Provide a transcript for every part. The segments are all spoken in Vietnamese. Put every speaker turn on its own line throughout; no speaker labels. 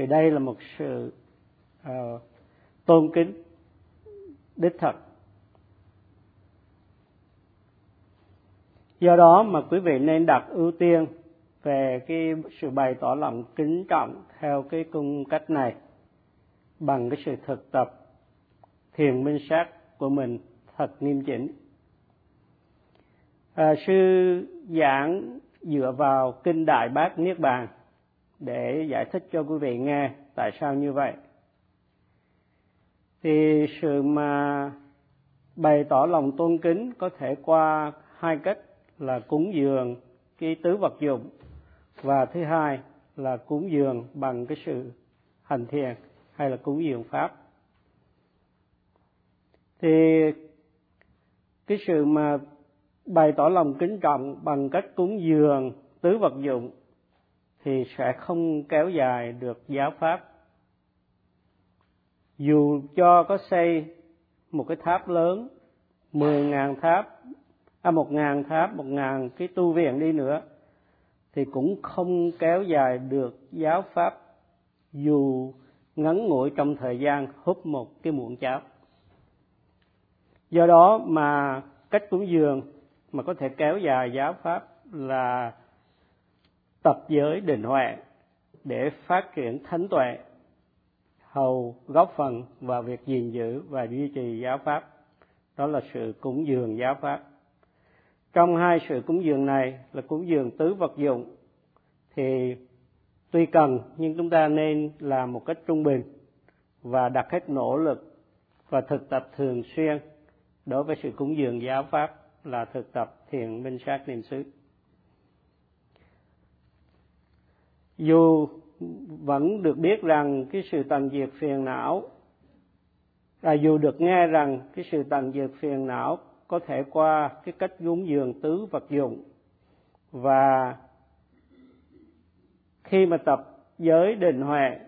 vì đây là một sự uh, tôn kính đích thật. Do đó mà quý vị nên đặt ưu tiên về cái sự bày tỏ lòng kính trọng theo cái cung cách này bằng cái sự thực tập thiền minh sát của mình thật nghiêm chỉnh. À, sư giảng dựa vào kinh đại bát niết bàn để giải thích cho quý vị nghe tại sao như vậy. Thì sự mà bày tỏ lòng tôn kính có thể qua hai cách là cúng dường cái tứ vật dụng và thứ hai là cúng dường bằng cái sự hành thiền hay là cúng dường pháp. Thì cái sự mà bày tỏ lòng kính trọng bằng cách cúng dường tứ vật dụng thì sẽ không kéo dài được giáo pháp. Dù cho có xây một cái tháp lớn, mười ngàn tháp à một ngàn tháp, một ngàn cái tu viện đi nữa, thì cũng không kéo dài được giáo pháp, dù ngắn ngủi trong thời gian húp một cái muỗng cháo. Do đó mà cách cúng dường mà có thể kéo dài giáo pháp là tập giới định huệ để phát triển thánh tuệ, hầu góp phần vào việc gìn giữ và duy trì giáo pháp. Đó là sự cúng dường giáo pháp. Trong hai sự cúng dường này là cúng dường tứ vật dụng, thì tuy cần nhưng chúng ta nên làm một cách trung bình và đặt hết nỗ lực và thực tập thường xuyên đối với sự cúng dường giáo pháp là thực tập thiền minh sát niệm xứ. Dù vẫn được biết rằng cái sự tận diệt phiền não là dù được nghe rằng cái sự tận diệt phiền não có thể qua cái cách cúng dường tứ vật dụng. Và khi mà tập giới định huệ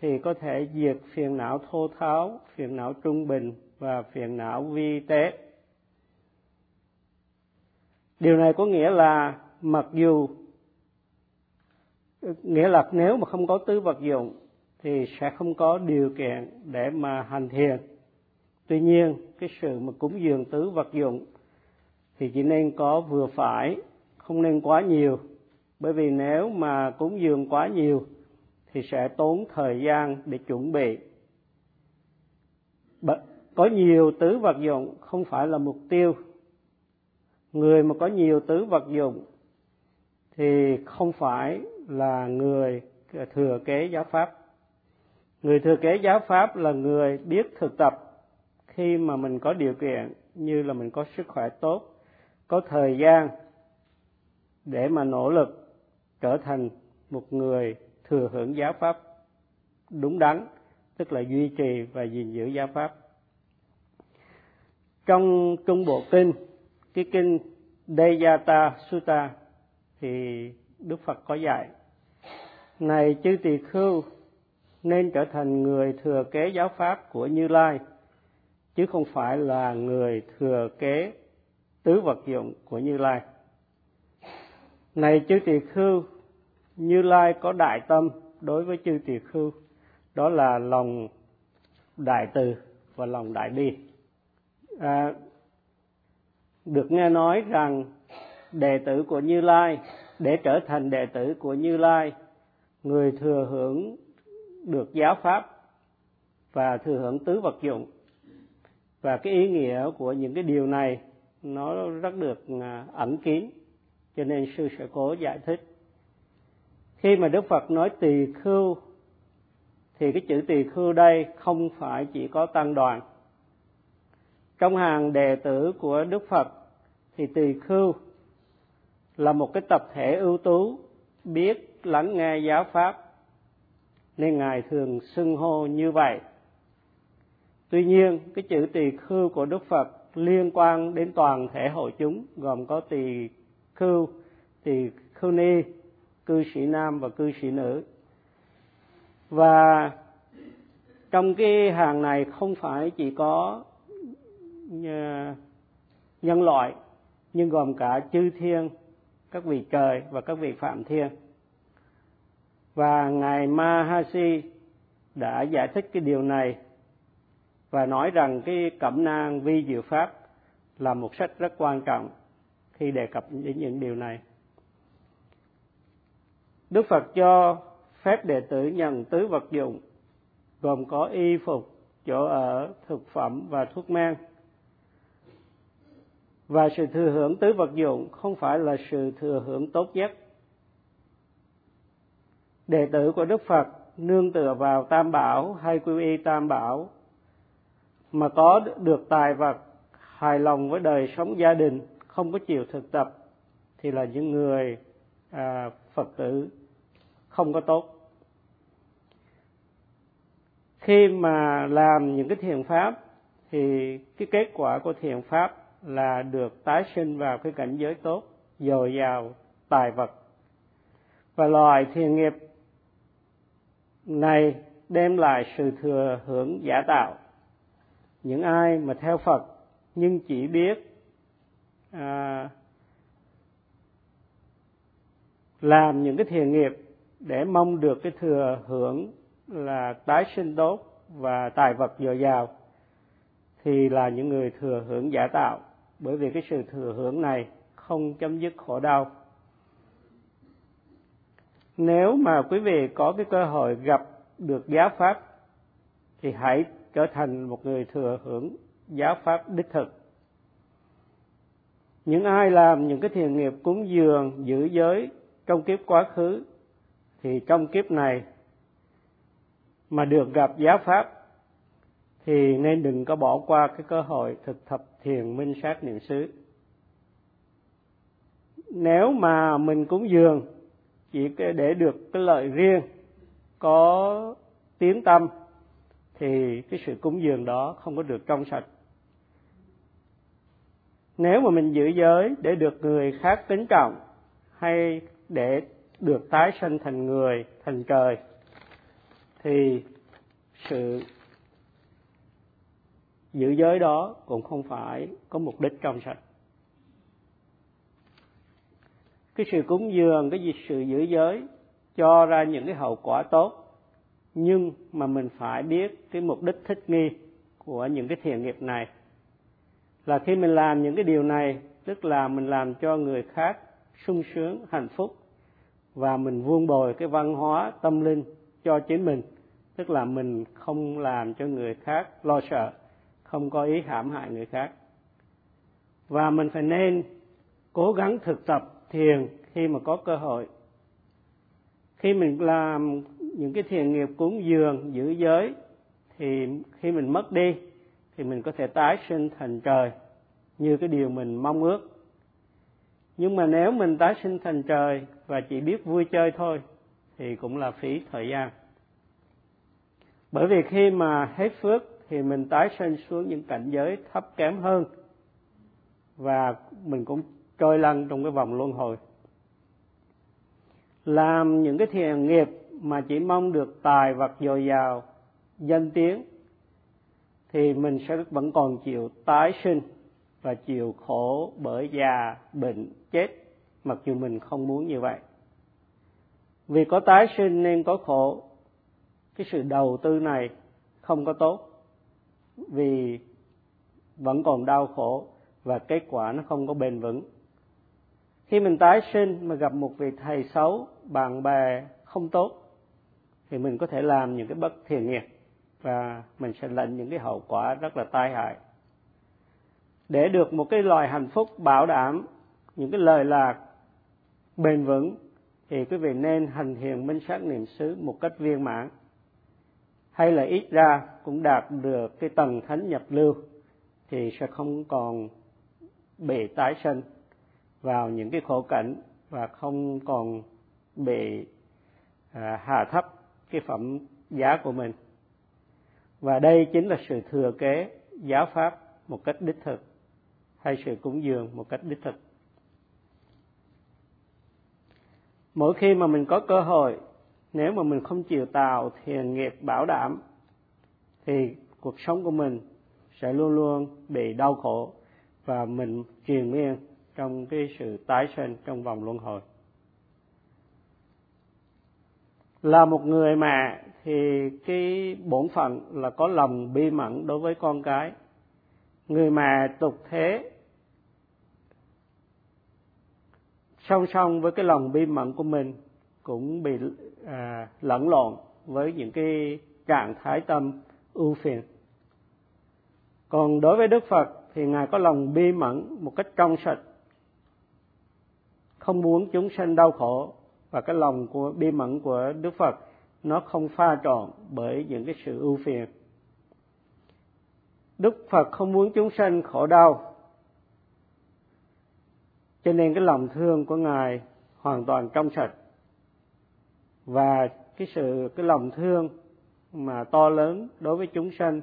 thì có thể diệt phiền não thô tháo, phiền não trung bình và phiền não vi tế. Điều này có nghĩa là mặc dù nghĩa là nếu mà không có tứ vật dụng thì sẽ không có điều kiện để mà hành thiền. Tuy nhiên, cái sự mà cúng dường tứ vật dụng thì chỉ nên có vừa phải, không nên quá nhiều. Bởi vì nếu mà cúng dường quá nhiều thì sẽ tốn thời gian để chuẩn bị. Có nhiều tứ vật dụng không phải là mục tiêu. Người mà có nhiều tứ vật dụng thì không phải là người thừa kế giáo pháp. Người thừa kế giáo pháp là người biết thực tập. Khi mà mình có điều kiện như là mình có sức khỏe tốt, có thời gian để mà nỗ lực trở thành một người thừa hưởng giáo pháp đúng đắn, tức là duy trì và gìn giữ giáo pháp. Trong trung bộ kinh, cái kinh Deyata Sutta thì Đức Phật có dạy này chư tỳ khưu nên trở thành người thừa kế giáo pháp của Như Lai chứ không phải là người thừa kế tứ vật dụng của Như Lai. Này chư tỳ khưu, Như Lai có đại tâm đối với chư tỳ khưu, đó là lòng đại từ và lòng đại bi. À, được nghe nói rằng đệ tử của Như Lai để trở thành đệ tử của Như Lai, người thừa hưởng được giáo pháp và thừa hưởng tứ vật dụng. Và cái ý nghĩa của những cái điều này nó rất được à, ẩn kín, cho nên sư sẽ cố giải thích. Khi mà Đức Phật nói tỳ khưu thì cái chữ tỳ khưu đây không phải chỉ có tăng đoàn. Trong hàng đệ tử của Đức Phật thì tỳ khưu là một cái tập thể ưu tú, biết lắng nghe giáo pháp. Nên ngài thường xưng hô như vậy. Tuy nhiên, cái chữ tỳ khưu của đức phật liên quan đến toàn thể hội chúng, gồm có tỳ khưu tỳ khưu ni, cư sĩ nam và cư sĩ nữ. Và trong cái hàng này không phải chỉ có ờ, nhân loại, nhưng gồm cả chư thiên các vị trời và các vị phạm thiên và ngài Mahasi đã giải thích cái điều này và nói rằng cái cẩm nang vi diệu pháp là một sách rất quan trọng khi đề cập đến những điều này. Đức Phật cho phép đệ tử nhận tứ vật dụng gồm có y phục, chỗ ở, thực phẩm và thuốc men. Và sự thừa hưởng tứ vật dụng không phải là sự thừa hưởng tốt nhất. Đệ tử của Đức Phật nương tựa vào Tam Bảo hay quy y Tam Bảo mà có được tài vật hài lòng với đời sống gia đình không có chịu thực tập thì là những người à, phật tử không có tốt khi mà làm những cái thiền pháp thì cái kết quả của thiền pháp là được tái sinh vào cái cảnh giới tốt dồi dào tài vật. Và loài thiền nghiệp này đem lại sự thừa hưởng giả tạo. Những ai mà theo phật nhưng chỉ biết à, làm những cái thiền nghiệp để mong được cái thừa hưởng là tái sinh tốt và tài vật dồi dào thì là những người thừa hưởng giả tạo bởi vì cái sự thừa hưởng này không chấm dứt khổ đau. Nếu mà quý vị có cái cơ hội gặp được giáo pháp, thì hãy trở thành một người thừa hưởng giáo pháp đích thực. Những ai làm những cái thiền nghiệp cúng dường, giữ giới trong kiếp quá khứ, thì trong kiếp này mà được gặp giáo pháp thì nên đừng có bỏ qua cái cơ hội thực tập thiền minh sát niệm xứ. Nếu mà mình cúng dường, chỉ để được cái lợi riêng, có tiếng tâm, thì cái sự cúng dường đó không có được trong sạch. Nếu mà mình giữ giới để được người khác kính trọng, hay để được tái sinh thành người, thành trời, thì sự giữ giới đó cũng không phải có mục đích trong sạch. Cái sự cúng dường, cái gì sự giữ giới cho ra những cái hậu quả tốt, nhưng mà mình phải biết cái mục đích thích nghi của những cái thiện nghiệp này. Là khi mình làm những cái điều này, tức là mình làm cho người khác sung sướng, hạnh phúc, và mình vuông bồi cái văn hóa, tâm linh cho chính mình, tức là mình không làm cho người khác lo sợ không có ý hãm hại người khác. Và mình phải nên cố gắng thực tập thiền khi mà có cơ hội. Khi mình làm những cái thiền nghiệp cúng dường, giữ giới, thì khi mình mất đi, thì mình có thể tái sinh thành trời, như cái điều mình mong ước. Nhưng mà nếu mình tái sinh thành trời và chỉ biết vui chơi thôi, thì cũng là phí thời gian. Bởi vì khi mà hết phước thì mình tái sinh xuống những cảnh giới thấp kém hơn. Và mình cũng trôi lăn trong cái vòng luân hồi. Làm những cái thiền nghiệp mà chỉ mong được tài vật dồi dào, danh tiếng, thì mình sẽ vẫn còn chịu tái sinh và chịu khổ bởi già, bệnh, chết, mặc dù mình không muốn như vậy. Vì có tái sinh nên có khổ, cái sự đầu tư này không có tốt vì vẫn còn đau khổ và kết quả nó không có bền vững. Khi mình tái sinh mà gặp một vị thầy xấu, bạn bè không tốt, thì mình có thể làm những cái bất thiện nghiệp và mình sẽ lãnh những cái hậu quả rất là tai hại. Để được một cái loài hạnh phúc, bảo đảm những cái lời lạc, bền vững, thì quý vị nên hành thiền minh sát niệm xứ một cách viên mãn hay là ít ra cũng đạt được cái tầng thánh nhập lưu thì sẽ không còn bị tái sinh vào những cái khổ cảnh và không còn bị à, hạ thấp cái phẩm giá của mình. Và đây chính là sự thừa kế giáo pháp một cách đích thực hay sự cúng dường một cách đích thực. Mỗi khi mà mình có cơ hội nếu mà mình không chịu tạo thiền nghiệp bảo đảm, thì cuộc sống của mình sẽ luôn luôn bị đau khổ và mình triền miên trong cái sự tái sinh trong vòng luân hồi. Là một người mẹ thì cái bổn phận là có lòng bi mẫn đối với con cái. Người mẹ tục thế, song song với cái lòng bi mẫn của mình cũng bị à, lẫn lộn với những cái trạng thái tâm ưu phiền. Còn đối với đức phật thì ngài có lòng bi mẫn một cách trong sạch không muốn chúng sanh đau khổ và cái lòng của bi mẫn của đức phật nó không pha trộn bởi những cái sự ưu phiền. Đức phật không muốn chúng sanh khổ đau cho nên cái lòng thương của ngài hoàn toàn trong sạch và cái sự cái lòng thương mà to lớn đối với chúng sanh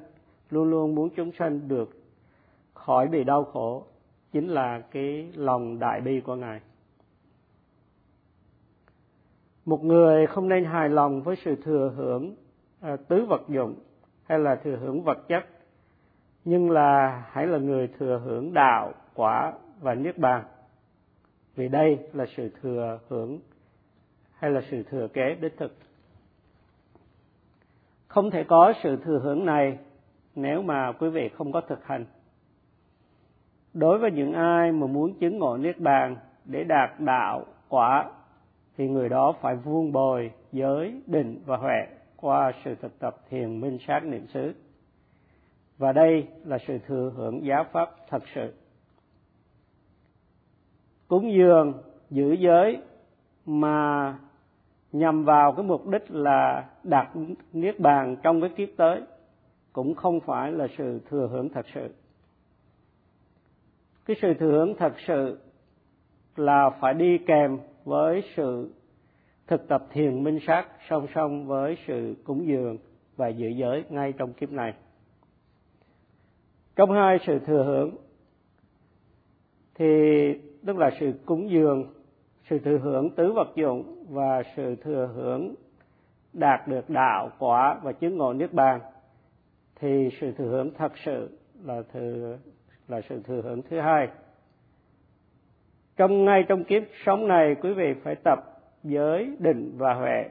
luôn luôn muốn chúng sanh được khỏi bị đau khổ chính là cái lòng đại bi của ngài. Một người không nên hài lòng với sự thừa hưởng à, tứ vật dụng hay là thừa hưởng vật chất nhưng là hãy là người thừa hưởng đạo quả và niết bàn. Vì đây là sự thừa hưởng hay là sự thừa kế đích thực? Không thể có sự thừa hưởng này nếu mà quý vị không có thực hành. Đối với những ai mà muốn chứng ngộ niết bàn để đạt đạo quả, thì người đó phải vuông bồi giới, định và huệ qua sự thực tập thiền minh sát niệm xứ. Và đây là sự thừa hưởng giáo pháp thật sự. Cúng dường giữ giới mà nhằm vào cái mục đích là đạt niết bàn trong cái kiếp tới, cũng không phải là sự thừa hưởng thật sự. Cái sự thừa hưởng thật sự là phải đi kèm với sự thực tập thiền minh sát song song với sự cúng dường và giữ giới ngay trong kiếp này. Trong hai sự thừa hưởng thì tức là sự cúng dường sự thừa hưởng tứ vật dụng và sự thừa hưởng đạt được đạo, quả và chứng ngộ niết bàn, thì sự thừa hưởng thật sự là thừa, là sự thừa hưởng thứ hai. Trong, ngay trong kiếp sống này, quý vị phải tập giới định và huệ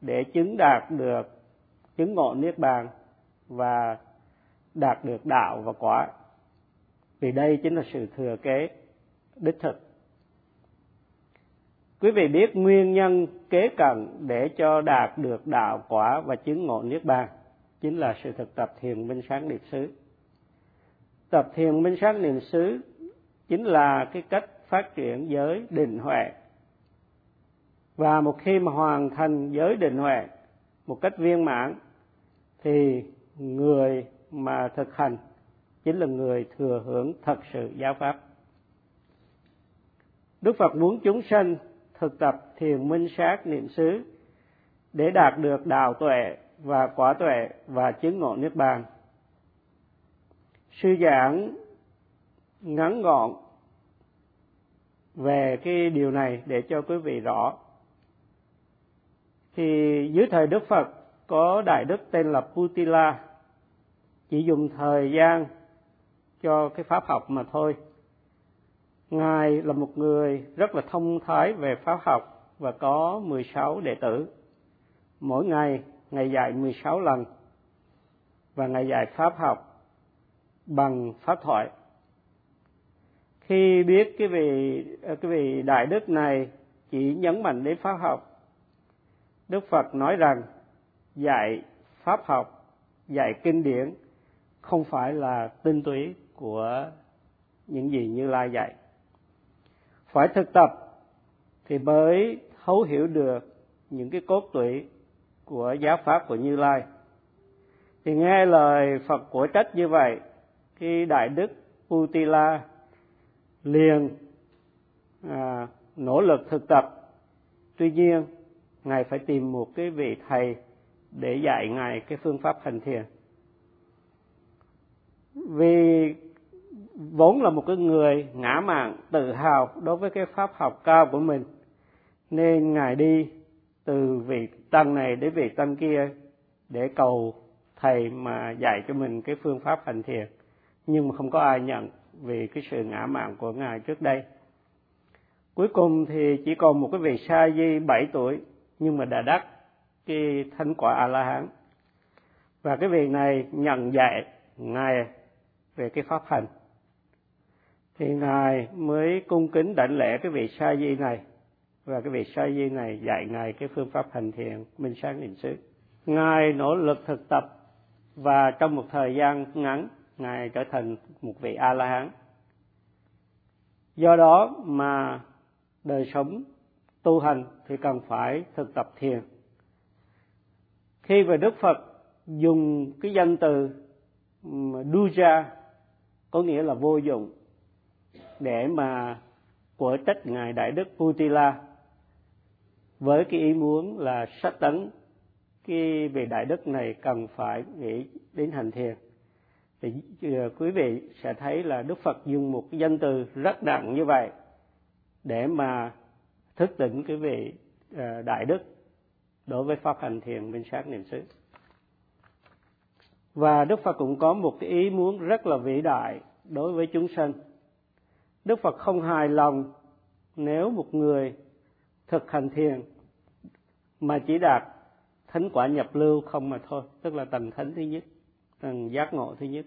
để chứng đạt được chứng ngộ niết bàn và đạt được đạo và quả. Vì đây chính là sự thừa kế đích thực quý vị biết nguyên nhân kế cận để cho đạt được đạo quả và chứng ngộ niết bàn chính là sự thực tập thiền minh sáng niệm xứ. Tập thiền minh sáng niệm xứ chính là cái cách phát triển giới định huệ. Và một khi mà hoàn thành giới định huệ một cách viên mãn, thì người mà thực hành chính là người thừa hưởng thật sự giáo pháp. Đức phật muốn chúng sanh thực tập thiền minh sát niệm xứ để đạt được đạo tuệ và quả tuệ và chứng ngộ niết bàn. Sư giảng ngắn gọn về cái điều này để cho quý vị rõ. Thì dưới thời đức phật, có đại đức tên là putila, chỉ dùng thời gian cho cái pháp học mà thôi ngài là một người rất là thông thái về pháp học và có 16 đệ tử. Mỗi ngày, ngài dạy 16 lần và ngài dạy pháp học bằng pháp thoại. Khi biết cái vị cái vị đại đức này chỉ nhấn mạnh đến pháp học, đức phật nói rằng dạy pháp học, dạy kinh điển không phải là tinh túy của những gì như lai dạy phải thực tập thì mới thấu hiểu được những cái cốt tủy của giáo pháp của như lai. Thì nghe lời phật của trách như vậy khi đại đức Putila liền à, nỗ lực thực tập. Tuy nhiên ngài phải tìm một cái vị thầy để dạy ngài cái phương pháp hành thiền. Vì vốn là một cái người ngã mạn tự hào đối với cái pháp học cao của mình. Nên ngài đi từ vị tăng này đến vị tăng kia để cầu thầy mà dạy cho mình cái phương pháp hành thiền. Nhưng mà không có ai nhận vì cái sự ngã mạn của ngài trước đây. Cuối cùng thì chỉ còn một cái vị sa di bảy tuổi, nhưng mà đã đắc cái thánh quả a la hán và cái việc này nhận dạy ngài về cái pháp hành thì ngài mới cung kính đảnh lễ cái vị sa di này. Và cái vị sa di này dạy ngài cái phương pháp hành thiền, minh sáng niệm xứ. Ngài nỗ lực thực tập và trong một thời gian ngắn, ngài trở thành một vị a la hán do đó mà đời sống tu hành thì cần phải thực tập thiền. Khi về đức phật dùng cái danh từ duja, có nghĩa là vô dụng để mà của trách ngài đại đức Putila với cái ý muốn là sách tấn cái vị đại đức này cần phải nghĩ đến hành thiền. Thì ờ, quý vị sẽ thấy là Đức Phật dùng một cái danh từ rất nặng như vậy để mà thức tỉnh cái vị ờ, đại đức đối với pháp hành thiền minh sát niệm xứ. Và Đức Phật cũng có một cái ý muốn rất là vĩ đại đối với chúng sanh. Đức Phật không hài lòng nếu một người thực hành thiền mà chỉ đạt thánh quả nhập lưu không mà thôi, tức là tầng thánh thứ nhất, tầng giác ngộ thứ nhất.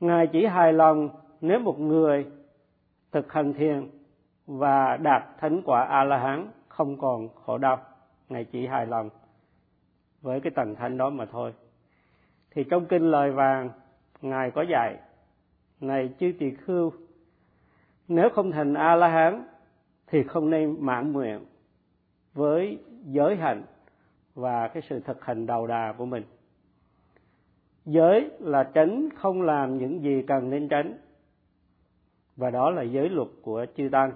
Ngài chỉ hài lòng nếu một người thực hành thiền và đạt thánh quả A La Hán không còn khổ đau, Ngài chỉ hài lòng với cái tầng thánh đó mà thôi. Thì trong kinh lời vàng Ngài có dạy này chư tỳ khưu, nếu không thành a la hán thì không nên mãn nguyện với giới hạnh và cái sự thực hành đầu đà của mình. Giới là tránh không làm những gì cần nên tránh, và đó là giới luật của chư tăng.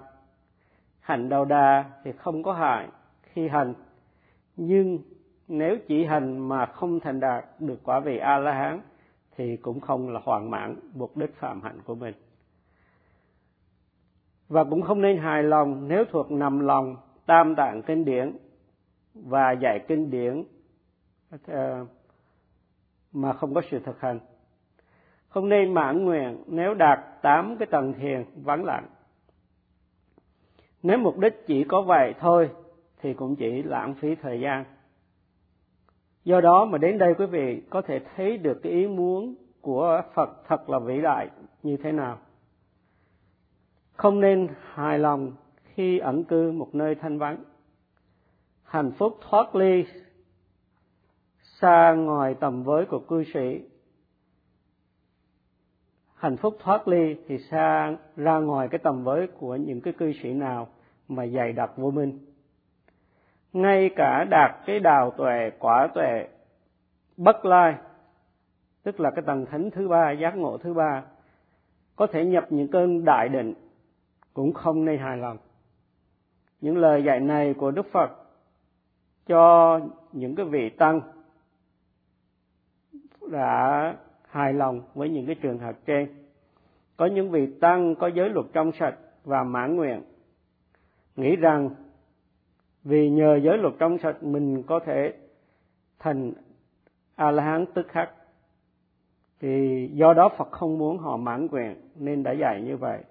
Hành đầu đà thì không có hại khi hành, nhưng nếu chỉ hành mà không thành đạt được quả vị a la hán thì cũng không là hoàn mãn mục đích phạm hạnh của mình. Và cũng không nên hài lòng nếu thuộc nằm lòng tam tạng kinh điển và dạy kinh điển ờ, mà không có sự thực hành. Không nên mãn nguyện nếu đạt tám cái tầng thiền vắng lặng. Nếu mục đích chỉ có vậy thôi thì cũng chỉ lãng phí thời gian do đó mà đến đây quý vị có thể thấy được cái ý muốn của phật thật là vĩ đại như thế nào. Không nên hài lòng khi ẩn cư một nơi thanh vắng. Hạnh phúc thoát ly xa ngoài tầm với của cư sĩ. Hạnh phúc thoát ly thì xa ra ngoài cái tầm với của những cái cư sĩ nào mà dày đặc vô minh ngay cả đạt cái đào tuệ, quả tuệ, bất lai, tức là cái tầng thánh thứ ba, giác ngộ thứ ba, có thể nhập những cơn đại định cũng không nên hài lòng. Những lời dạy này của đức phật cho những cái vị tăng đã hài lòng với những cái trường hợp trên. Có những vị tăng có giới luật trong sạch và mãn nguyện, nghĩ rằng vì nhờ giới luật trong sạch mình có thể thành a la hán tức khắc. Thì do đó phật không muốn họ mãn nguyện nên đã dạy như vậy.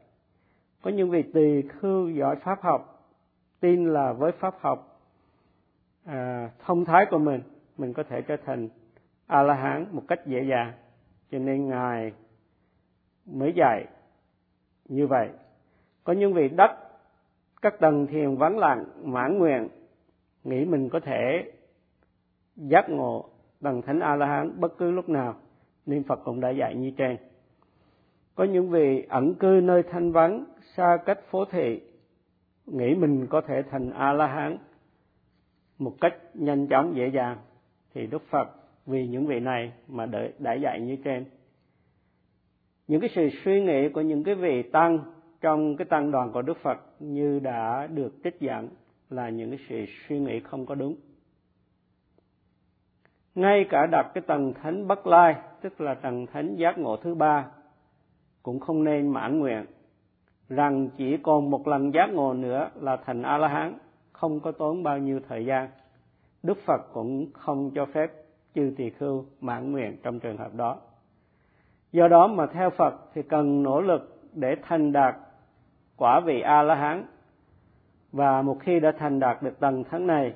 Có những vị tỳ khưu giỏi pháp học tin là với pháp học à, thông thái của mình mình có thể trở thành a la hán một cách dễ dàng. Cho nên ngài mới dạy như vậy. Có những vị đắc các tầng thiền vắng lặng, mãn nguyện, nghĩ mình có thể giác ngộ bằng thánh a la hán bất cứ lúc nào. Nên phật cũng đã dạy như trên. Có những vị ẩn cư nơi thanh vắng, xa cách phố thị, nghĩ mình có thể thành a la hán một cách nhanh chóng, dễ dàng, thì đức phật vì những vị này mà đợi, đã dạy như trên. Những cái sự suy nghĩ của những cái vị tăng trong cái tăng đoàn của đức phật như đã được trích dẫn là những cái sự suy nghĩ không có đúng. Ngay cả đặt cái tầng thánh bất lai, tức là tầng thánh giác ngộ thứ ba, cũng không nên mãn nguyện rằng chỉ còn một lần giác ngộ nữa là thành a la hán không có tốn bao nhiêu thời gian. Đức phật cũng không cho phép chư tỳ khưu mãn nguyện trong trường hợp đó. Do đó mà theo phật thì cần nỗ lực để thành đạt quả vị a la hán và một khi đã thành đạt được tầng thắng này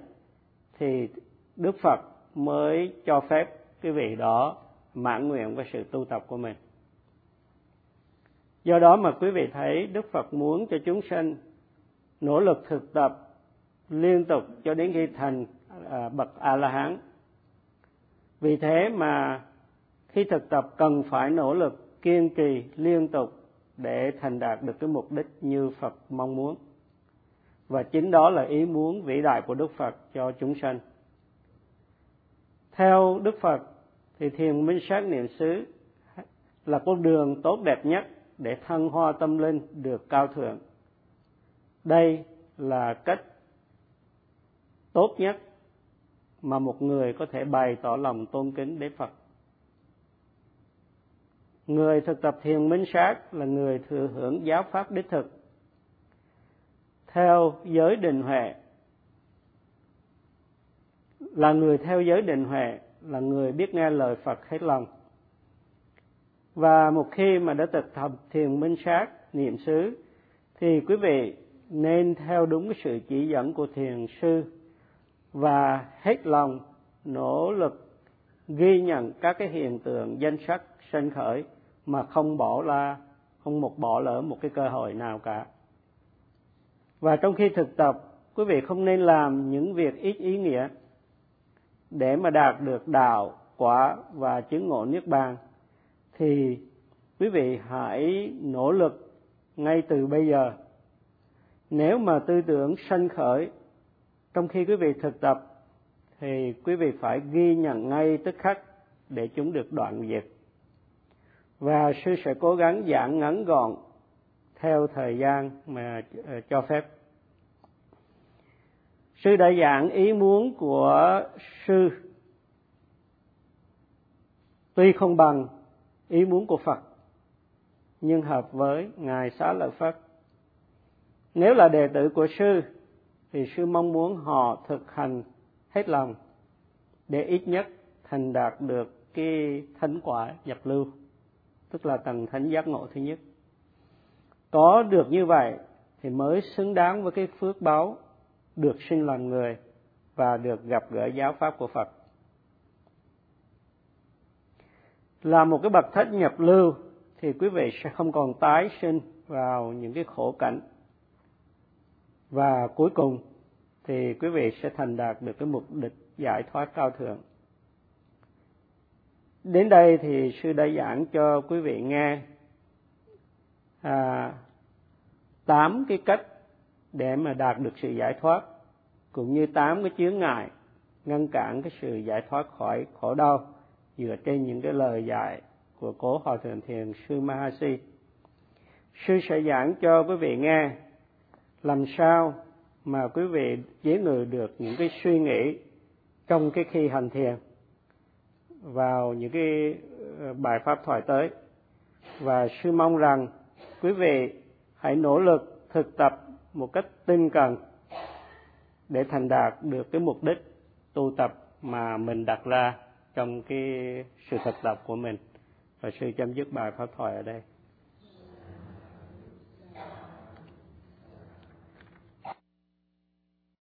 thì Đức Phật mới cho phép cái vị đó mãn nguyện với sự tu tập của mình. Do đó mà quý vị thấy Đức Phật muốn cho chúng sinh nỗ lực thực tập liên tục cho đến khi thành à, bậc A La Hán. Vì thế mà khi thực tập cần phải nỗ lực kiên trì liên tục để thành đạt được cái mục đích như Phật mong muốn. Và chính đó là ý muốn vĩ đại của Đức Phật cho chúng sanh. Theo Đức Phật thì thiền minh sát niệm xứ là con đường tốt đẹp nhất để thăng hoa tâm linh được cao thượng. Đây là cách tốt nhất mà một người có thể bày tỏ lòng tôn kính đế Phật. Người thực tập thiền minh sát là người thừa hưởng giáo pháp đích thực. Theo giới định huệ là người theo giới định huệ là người biết nghe lời Phật hết lòng. Và một khi mà đã thực tập thiền minh sát, niệm xứ, thì quý vị nên theo đúng cái sự chỉ dẫn của thiền sư và hết lòng nỗ lực ghi nhận các cái hiện tượng danh sắc sanh khởi mà không bỏ la, không một bỏ lỡ một cái cơ hội nào cả. Và trong khi thực tập, quý vị không nên làm những việc ít ý nghĩa để mà đạt được đạo, quả và chứng ngộ niết bàn, thì quý vị hãy nỗ lực ngay từ bây giờ. Nếu mà tư tưởng sanh khởi, trong khi quý vị thực tập thì quý vị phải ghi nhận ngay tức khắc để chúng được đoạn diệt. Và sư sẽ cố gắng giảng ngắn gọn theo thời gian mà ờ, cho phép. Sư đã giảng ý muốn của sư. Tuy không bằng ý muốn của phật, nhưng hợp với ngài xá lợi phất. Nếu là đệ tử của sư, thì sư mong muốn họ thực hành hết lòng để ít nhất thành đạt được cái thánh quả nhập lưu, tức là tầng thánh giác ngộ thứ nhất có được như vậy thì mới xứng đáng với cái phước báo được sinh làm người và được gặp gỡ giáo pháp của Phật. Là một cái bậc thất nhập lưu thì quý vị sẽ không còn tái sinh vào những cái khổ cảnh. Và cuối cùng thì quý vị sẽ thành đạt được cái mục đích giải thoát cao thượng. Đến đây thì sư đã giảng cho quý vị nghe à, 8 cái cách để mà đạt được sự giải thoát cũng như tám cái chướng ngại ngăn cản cái sự giải thoát khỏi khổ đau dựa trên những cái lời dạy của cố hòa thượng thiền sư Mahasi. Sư sẽ giảng cho quý vị nghe làm sao mà quý vị chế ngự được những cái suy nghĩ trong cái khi hành thiền, vào những cái ờ, bài pháp thoại tới. Và sư mong rằng quý vị hãy nỗ lực thực tập một cách tinh cần để thành đạt được cái mục đích tu tập mà mình đặt ra trong cái sự thực tập của mình. Và sư chấm dứt bài pháp thoại ở đây.